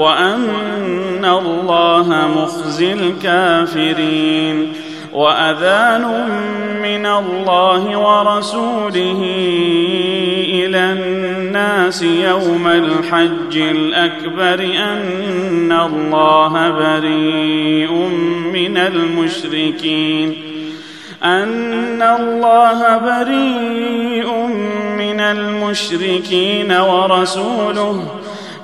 وأن الله مخزي الكافرين وأذان من الله ورسوله إلى الناس يوم الحج الأكبر أن الله بريء من المشركين أن الله بريء من المشركين ورسوله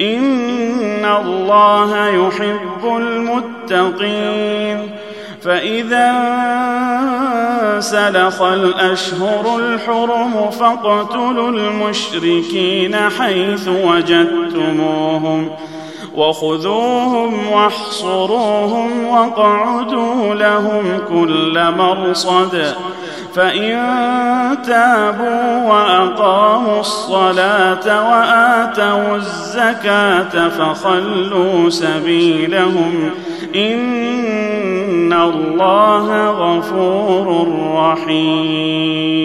ان الله يحب المتقين فاذا سلخ الأشهر الحرم فاقتلوا المشركين حيث وجدتموهم وخذوهم واحصروهم واقعدوا لهم كل مرصد فإن تابوا وأقاموا الصلاة وآتوا الزكاة فخلوا سبيلهم إن الله غفور رحيم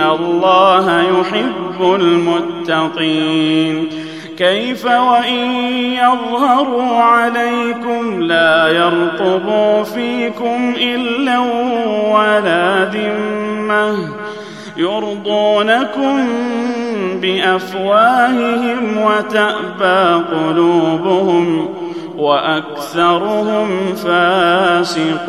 الله يحب المتقين كيف وإن يظهروا عليكم لا يرقبوا فيكم إلا ولا ذمة يرضونكم بافواههم وتابى قلوبهم واكثرهم فاسقون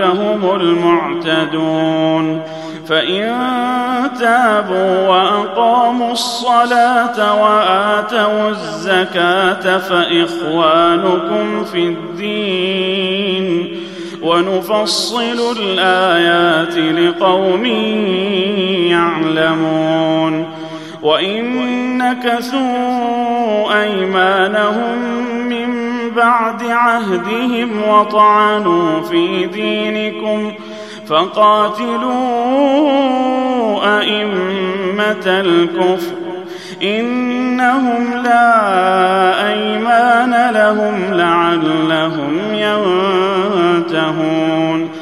هم المعتدون. فإن تابوا وأقاموا الصلاة وآتوا الزكاة فإخوانكم في الدين. ونفصل الآيات لقوم يعلمون. وإن نكثوا أيمانهم من بعد عهدهم وطعنوا في دينكم فقاتلوا أئمة الكفر إنهم لا أيمان لهم لعلهم ينتهون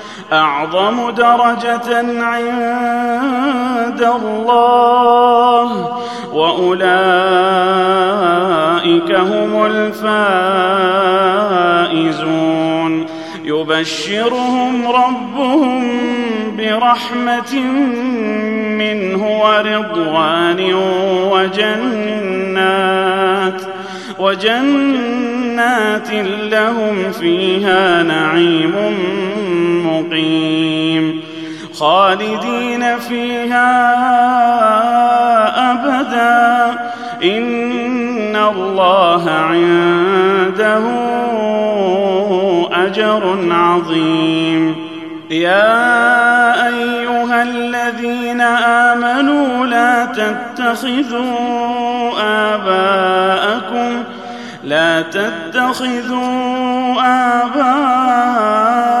أعظم درجة عند الله. وأولئك هم الفائزون. يبشرهم ربهم برحمة منه ورضوان وجنات. وجنات لهم فيها نعيم مقيم. خالدين فيها أبدا. إن الله عنده أجر عظيم. يا أيها الذين آمنوا لا تتخذوا آباءكم لا تتخذوا آباءكم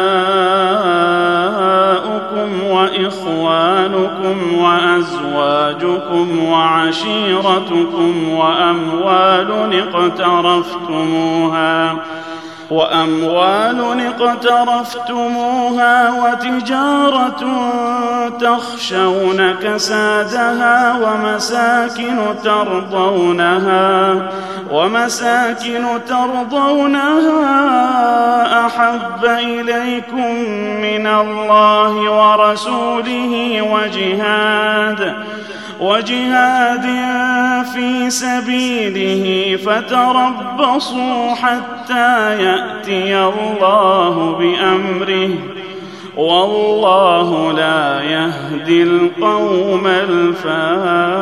وإخوانكم وأزواجكم وعشيرتكم وأموال اقترفتموها وأموال اقترفتموها وتجارة تخشون كسادها ومساكن ترضونها ومساكن ترضونها أحب إليكم من الله ورسوله وجهاد وجهاد في سبيله فتربصوا حتى يأتي الله بأمره. والله لا يهدي القوم الفاسقين.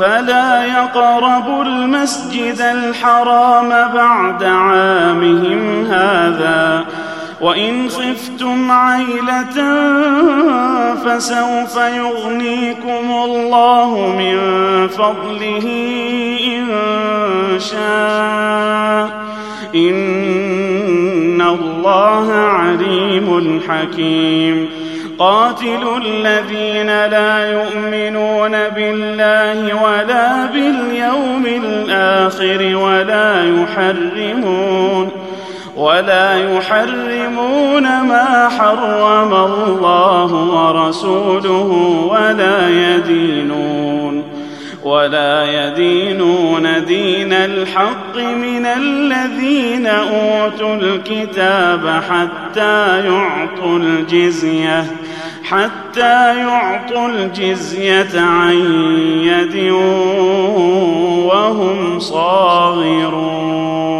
فلا يقربوا المسجد الحرام بعد عامهم هذا. وإن خفتم عيلة فسوف يغنيكم الله من فضله إن شاء. إن الله عليم حكيم. قاتلوا الذين لا يؤمنون بالله ولا باليوم الآخر ولا يحرمون ولا يحرمون ما حرم الله ورسوله ولا يدينون ولا يدينون دين الحق من الذين أوتوا الكتاب حتى يعطوا الجزية حتى يعطوا الجزية عن يد وهم صاغرون.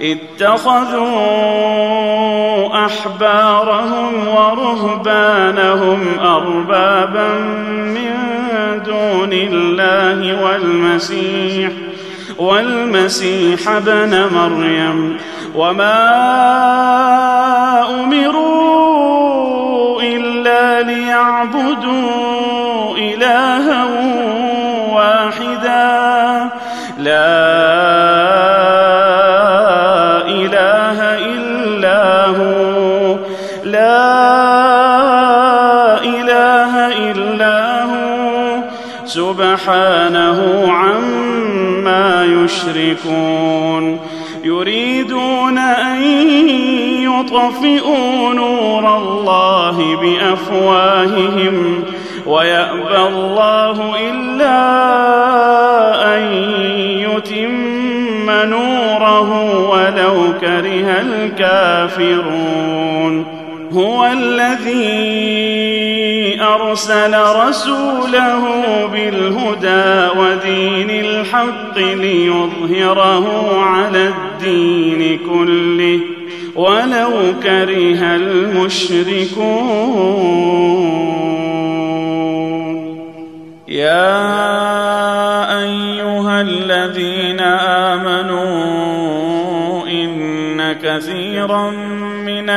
اتخذوا أحبارهم ورهبانهم أربابا من دون الله والمسيح والمسيح ابن مريم. وما أمروا إلا ليعبدوا إلها واحدا. يشركون يريدون أن يطفئوا نور الله بأفواههم ويأبى الله إلا أن يتم نوره ولو كره الكافرون. هو الذي أرسل رسوله بالهدى ودين الحق ليظهره على الدين كله. ولو كره المشركون. يا أيها الذين آمنوا إن كثيرا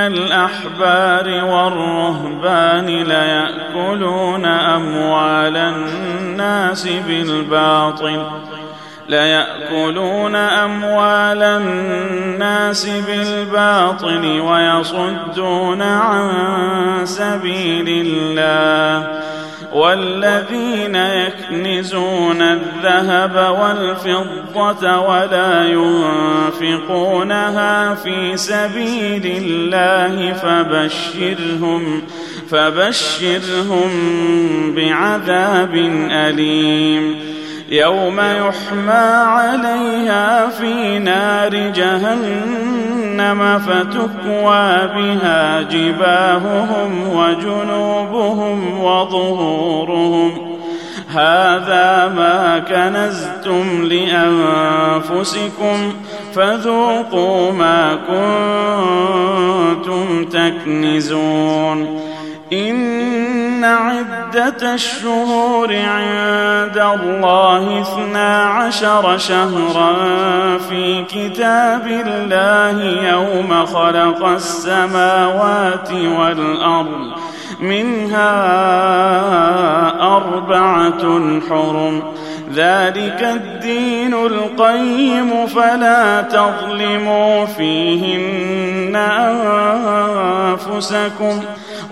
من الأحبار والرهبان ليأكلون أموال الناس بالباطل ليأكلون أموال الناس بالباطل ويصدون عن سبيل الله. والذين يكنزون الذهب والفضة ولا ينفقونها في سبيل الله فبشرهم فبشرهم بعذاب أليم. يوم يحمى عليها في نار جهنم فتكوى بها جباههم وجنوبهم وظهورهم. هذا ما كنزتم لأنفسكم فذوقوا ما كنتم تكنزون. إن عدة الشهور عند الله اثنا عشر شهرا. في كتاب الله يوم خلق السماوات والأرض منها أربعة حرم. ذلك الدين القيم فلا تظلموا فيهن أنفسكم ۖ.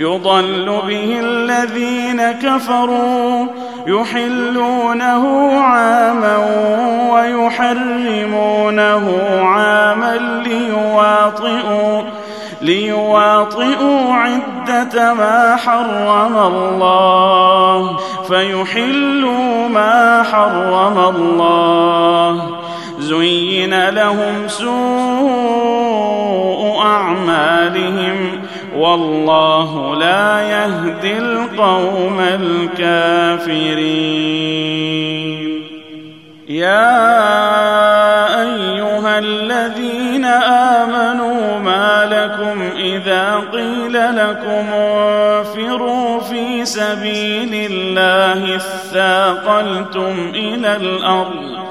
يضل به الذين كفروا يحلونه عاما ويحرمونه عاما ليواطئوا ليواطئوا عدة ما حرم الله فيحلوا ما حرم الله. زين لهم سوء أعمالهم والله لا يهدي القوم الكافرين. يا أيها الذين آمنوا ما لكم إذا قيل لكم انفروا في سبيل الله اثاقلتم إلى الأرض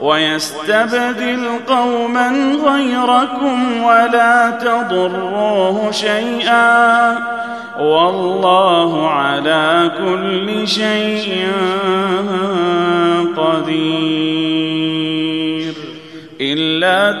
ويستبدل قوما غيركم ولا تضروه شيئا والله على كل شيء قدير إلا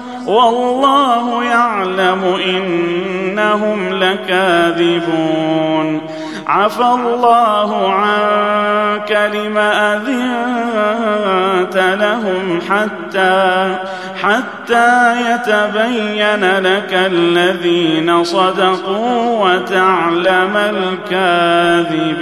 والله يعلم إنهم لكاذبون. عفى الله عنك لم أذنت لهم حتى حتى يتبين لك الذين صدقوا وتعلم الكاذبين.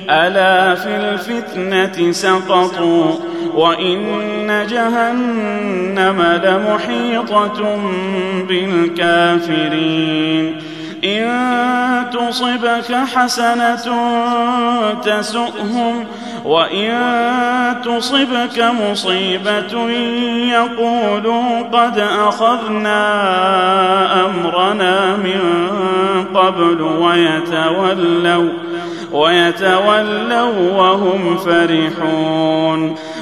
ألا في الفتنة سقطوا وإن جهنم لمحيطة بالكافرين إن تصبك حسنة تسؤهم وإن تصبك مصيبة يقولوا قد أخذنا أمرنا من قبل ويتولوا ويتولوا وهم فرحون.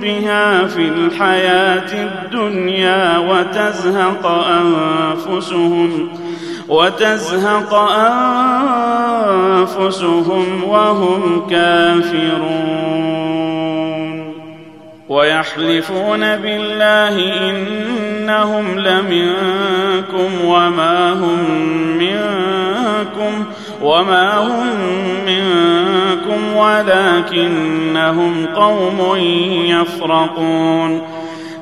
بها في الحياة الدنيا وتزهق أنفسهم وتزهق أنفسهم وهم كافرون. ويحلفون بالله إنهم لمنكم وما هم منكم وما هم منكم. ولكنهم قوم يفرقون.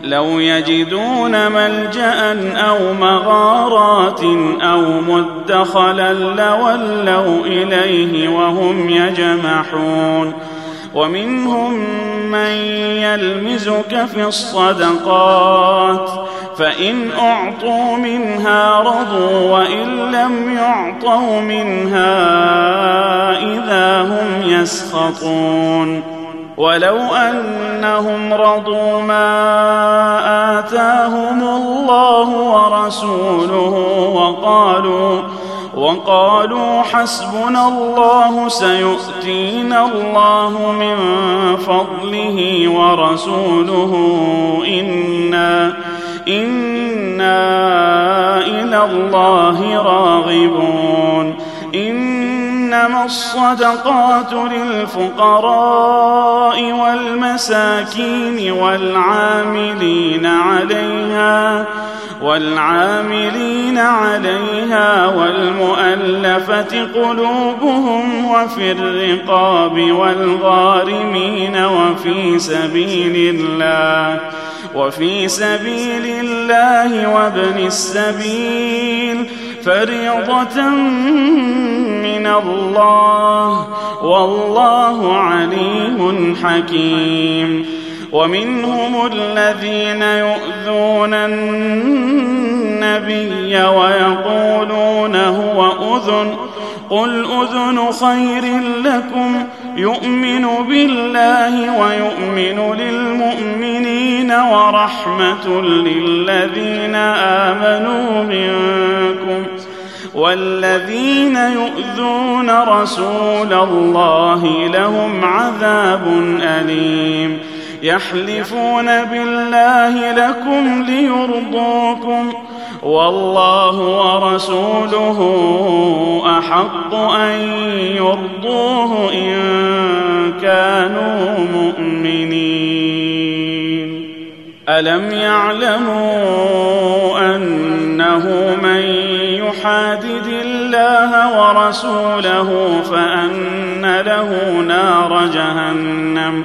لو يجدون ملجأ أو مغارات أو مدخلا لولوا إليه وهم يجمحون. ومنهم من يلمزك في الصدقات. فإن أعطوا منها رضوا وإن لم يعطوا منها إذا هم يسخطون. ولو أنهم رضوا ما آتاهم الله ورسوله وقالوا وقالوا حسبنا الله سيؤتينا الله من فضله ورسوله إنا أنا إلى الله راغبون انما الصدقات للفقراء والمساكين والعاملين عليها والعاملين عليها والمؤلفة قلوبهم وفي الرقاب والغارمين وفي سبيل الله وفي سبيل الله وابن السبيل فريضة من الله والله عليم حكيم ومنهم الذين يؤذون النبي ويقولون هو أذن قل أذن خير لكم يؤمن بالله ويؤمن للمؤمنين ورحمة للذين آمنوا منكم والذين يؤذون رسول الله لهم عذاب أليم يحلفون بالله لكم ليرضوكم والله ورسوله أحق أن يرضوه إن كانوا مؤمنين. ألم يعلموا أنه من يحادد الله ورسوله فأن له نار جهنم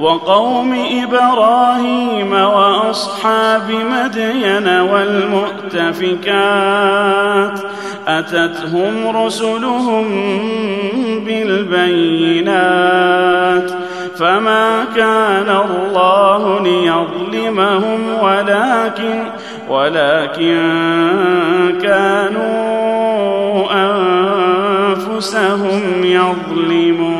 وقوم إبراهيم وأصحاب مدين والمؤتفكات أتتهم رسلهم بالبينات فما كان الله ليظلمهم ولكن ولكن كانوا أنفسهم يظلمون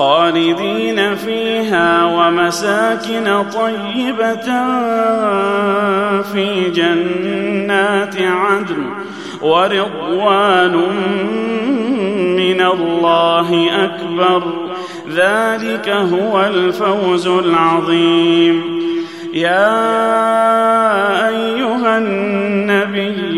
خالدين فيها ومساكن طيبة في جنات عدن ورضوان من الله أكبر. ذلك هو الفوز العظيم. يا أيها النبي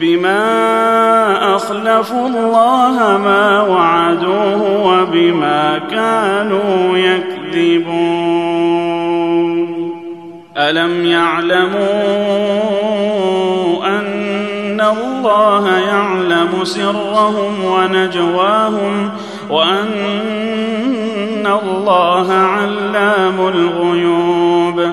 بما أخلفوا الله ما وعدوه وبما كانوا يكذبون. ألم يعلموا أن الله يعلم سرهم ونجواهم وأن الله علام الغيوب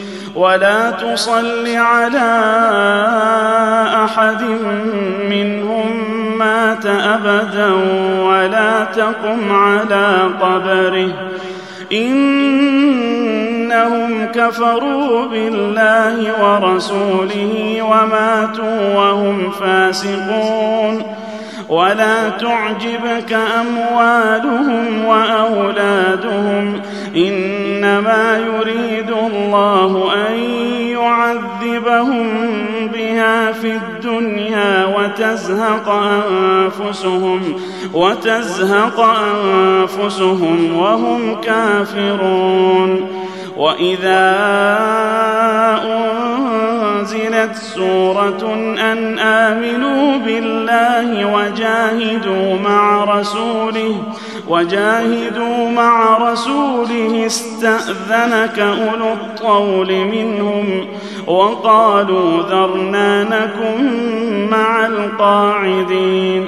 ولا تصل على أحد منهم مات أبدا ولا تقم على قبره. إنهم كفروا بالله ورسوله وماتوا وهم فاسقون. ولا تعجبك أموالهم وأولادهم إنما يريد الله أن يعذبهم بها في الدنيا وتزهق أنفسهم وتزهق أنفسهم وهم كافرون واذا انزلت سوره ان امنوا بالله وجاهدوا مع رسوله وجاهدوا مع رسوله استاذنك اولو الطول منهم وقالوا ذرنا نكن مع القاعدين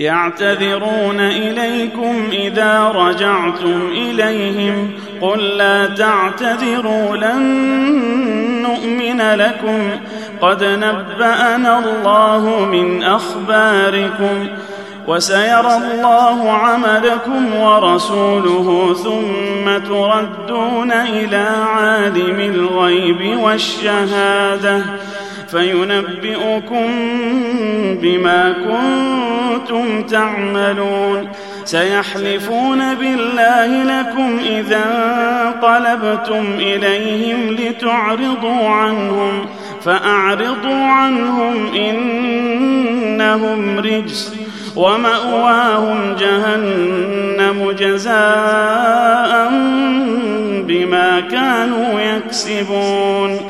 يعتذرون إليكم إذا رجعتم إليهم قل لا تعتذروا لن نؤمن لكم قد نبأنا الله من أخباركم وسيرى الله عملكم ورسوله ثم تردون إلى عالم الغيب والشهادة فينبئكم بما كنتم تعملون. سيحلفون بالله لكم إذا انقلبتم إليهم لتعرضوا عنهم فأعرضوا عنهم إنهم رجس ومأواهم جهنم جزاء بما كانوا يكسبون.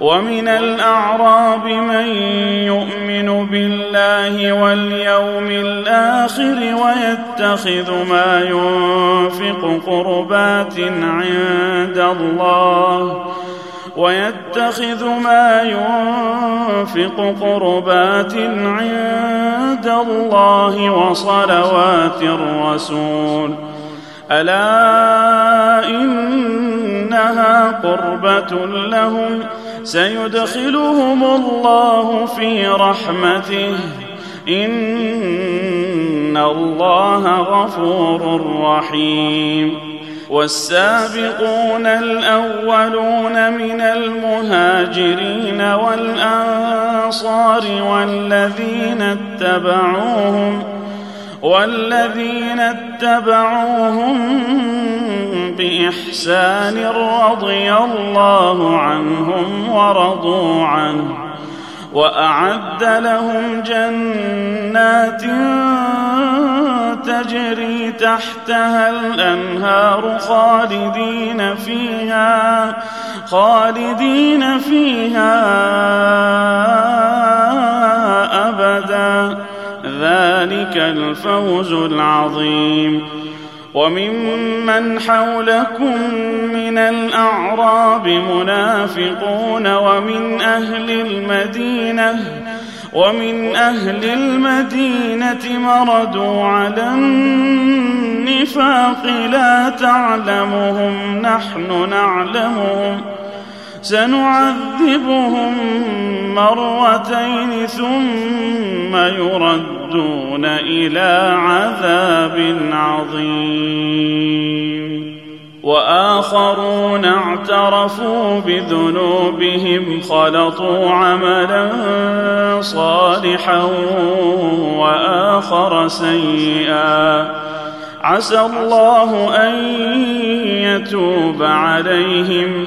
ومن الأعراب من يؤمن بالله واليوم الآخر ويتخذ ما ينفق قربات عند الله ويتخذ ما ينفق قربات عند الله وصلوات الرسول ألا إنها قربة لهم سيدخلهم الله في رحمته. إن الله غفور رحيم. والسابقون الأولون من المهاجرين والأنصار والذين اتبعوهم والذين اتبعوهم بإحسان رضي الله عنهم ورضوا عنه وأعد لهم جنات تجري تحتها الأنهار خالدين فيها خالدين فيها أبدا. ذلك الفوز العظيم. وممن حولكم من الأعراب منافقون ومن أهل المدينة ومن أهل المدينة مردوا على النفاق لا تعلمهم نحن نعلمهم. سنعذبهم مرتين ثم يردون إلى عذاب عظيم. وآخرون اعترفوا بذنوبهم خلطوا عملا صالحا وآخر سيئا. عسى الله أن يتوب عليهم.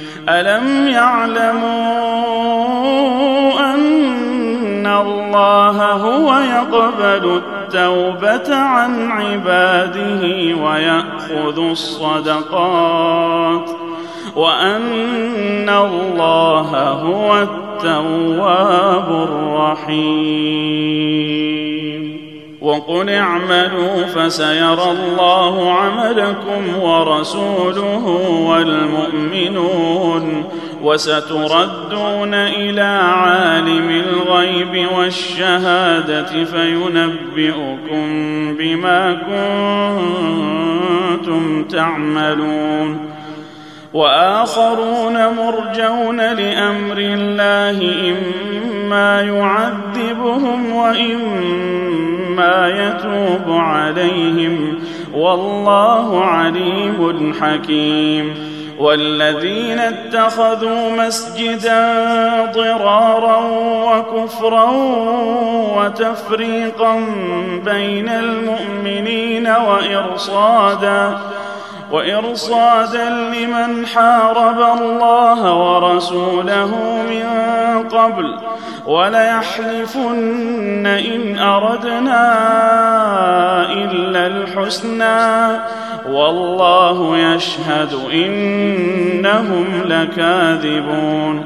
ألم يعلموا أن الله هو يقبل التوبة عن عباده ويأخذ الصدقات وأن الله هو التواب الرحيم وقل اعملوا فسيرى الله عملكم ورسوله والمؤمنون وستردون إلى عالم الغيب والشهادة فينبئكم بما كنتم تعملون وآخرون مرجون لأمر الله إما يعذبهم وإما يتوب عليهم. والله عليم حكيم. والذين اتخذوا مسجدا ضرارا وكفرا وتفريقا بين المؤمنين وإرصادا وإرصادا لمن حارب الله ورسوله من قبل وليحلفن إن أردنا إلا الحسنى والله يشهد إنهم لكاذبون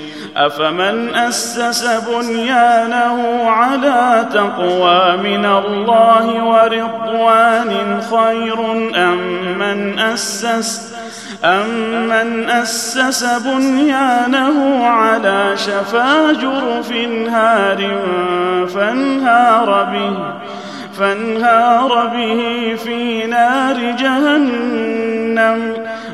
أفمن أسس بنيانه على تقوى من الله ورضوان خير أم من اسس أمن أسس بنيانه على شفا جرف نهار فانهار به فانهار به في نار جهنم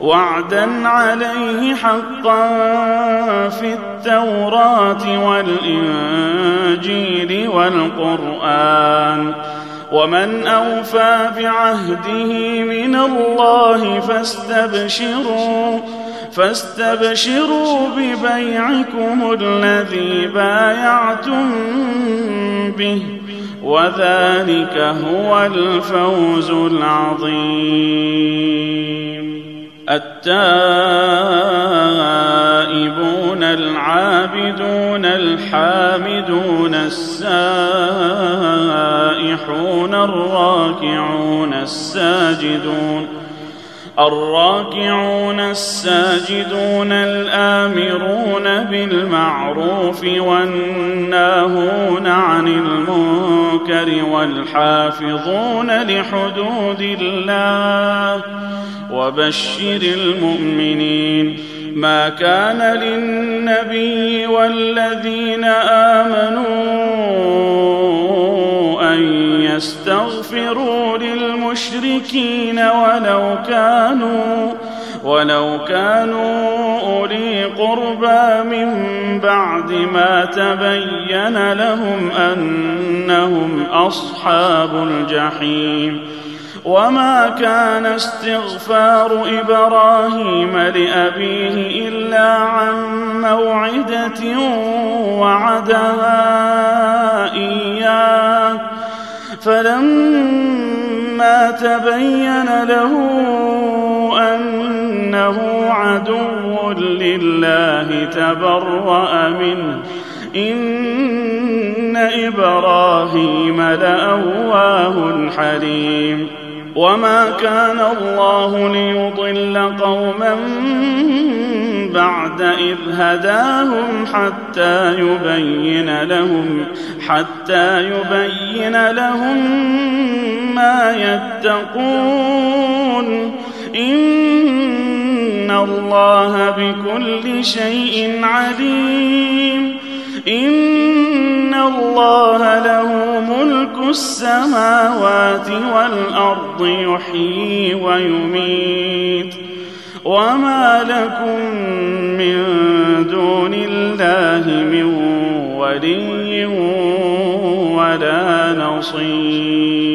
وعدا عليه حقا في التوراة والإنجيل والقرآن. ومن أوفى بعهده من الله فاستبشروا فاستبشروا ببيعكم الذي بايعتم به وذلك هو الفوز العظيم. التائبون العابدون الحامدون السائحون الراكعون الساجدون. الراكعون الساجدون الآمرون بالمعروف والناهون عن المنكر والحافظون لحدود الله. وبشر المؤمنين. ما كان للنبي والذين آمنوا أن يستغفروا للمشركين ولو كانوا ولو كانوا أولي قربى من بعد ما تبين لهم أنهم أصحاب الجحيم. وما كان استغفار إبراهيم لأبيه إلا عن موعدة وعدها إياه. فلما تبين له أنه عدو لله تبرأ منه. إن إبراهيم لأواه حليم. وما كان الله ليضل قوما بعد إذ هداهم حتى يبين لهم حتى يبين لهم ما يتقون. إن الله بكل شيء عليم. إن الله له ملك السماوات والأرض يحيي ويميت. وما لكم من دون الله من ولي ولا نصير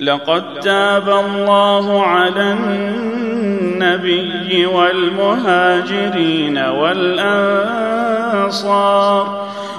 لقد تاب الله على النبي والمهاجرين والأنصار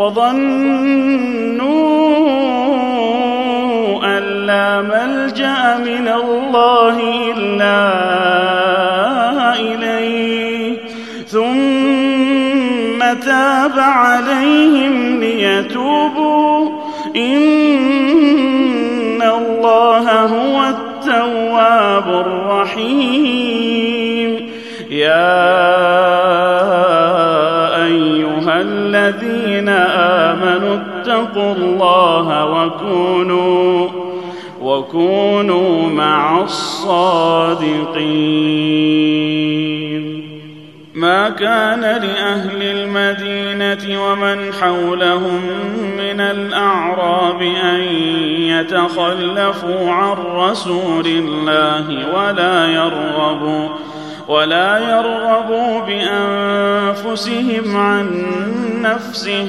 وظنوا أن لا ملجأ من الله إلا إليه. ثم تاب عليهم ليتوبوا. إن الله هو التواب الرحيم. يا اتقوا الله وكونوا وكونوا مع الصادقين. ما كان لأهل المدينة ومن حولهم من الأعراب أن يتخلفوا عن رسول الله ولا يرغبوا ولا يرغبوا بأنفسهم عن نفسه.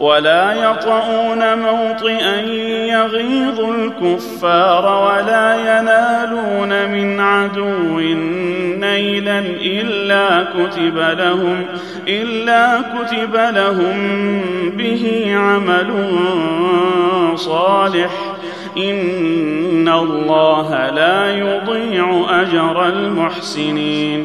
ولا يطؤون موطئا يغيظ الكفار ولا ينالون من عدو نيلا إلا كتب لهم إلا كتب لهم به عمل صالح. إن الله لا يضيع أجر المحسنين.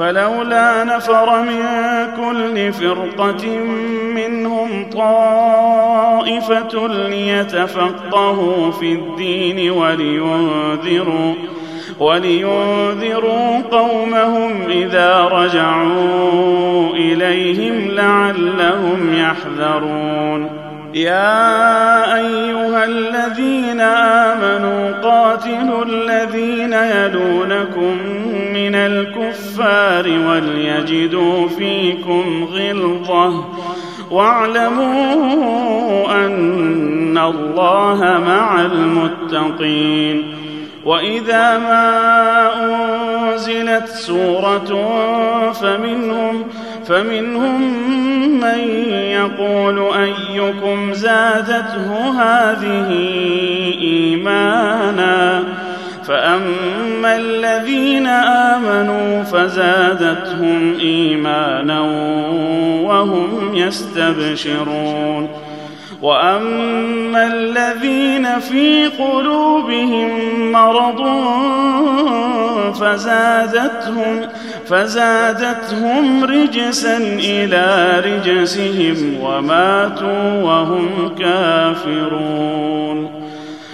فلولا نفر من كل فرقة منهم طائفة ليتفقهوا في الدين ولينذروا ولينذروا قومهم إذا رجعوا إليهم لعلهم يحذرون. يا أيها الذين آمنوا قاتلوا الذين يلونكم من الكفار وليجدوا فيكم غلظة. واعلموا أن الله مع المتقين. وإذا ما أنزلت سورة فمنهم فمنهم من يقول أيكم زادته هذه إيمانا؟ فأما الذين آمنوا فزادتهم إيمانا وهم يستبشرون. وأما الذين في قلوبهم مرض فزادتهم فزادتهم رجسا إلى رجسهم وماتوا وهم كافرون.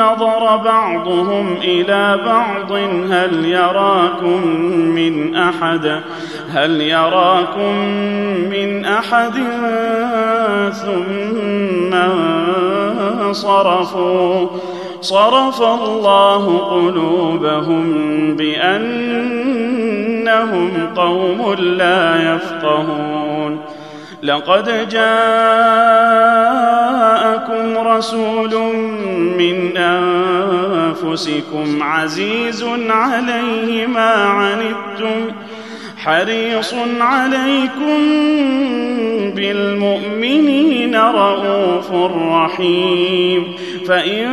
نظر بعضهم إلى بعض هل يراكم من أحد؟ هل يراكم من أحد؟ ثم صرفوا صرف الله قلوبهم بأنهم قوم لا يفقهون. لقد جاءكم رسول من أنفسكم عزيز عليه ما عنتم حريص عليكم بالمؤمنين رءوف رحيم. فإن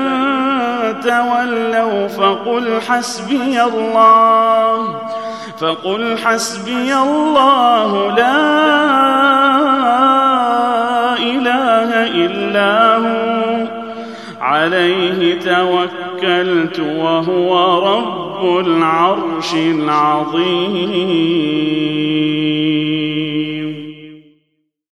تولوا فقل حسبي الله. فقل حسبي الله لا إله إلا هو. عليه توكلت وهو رب العرش العظيم.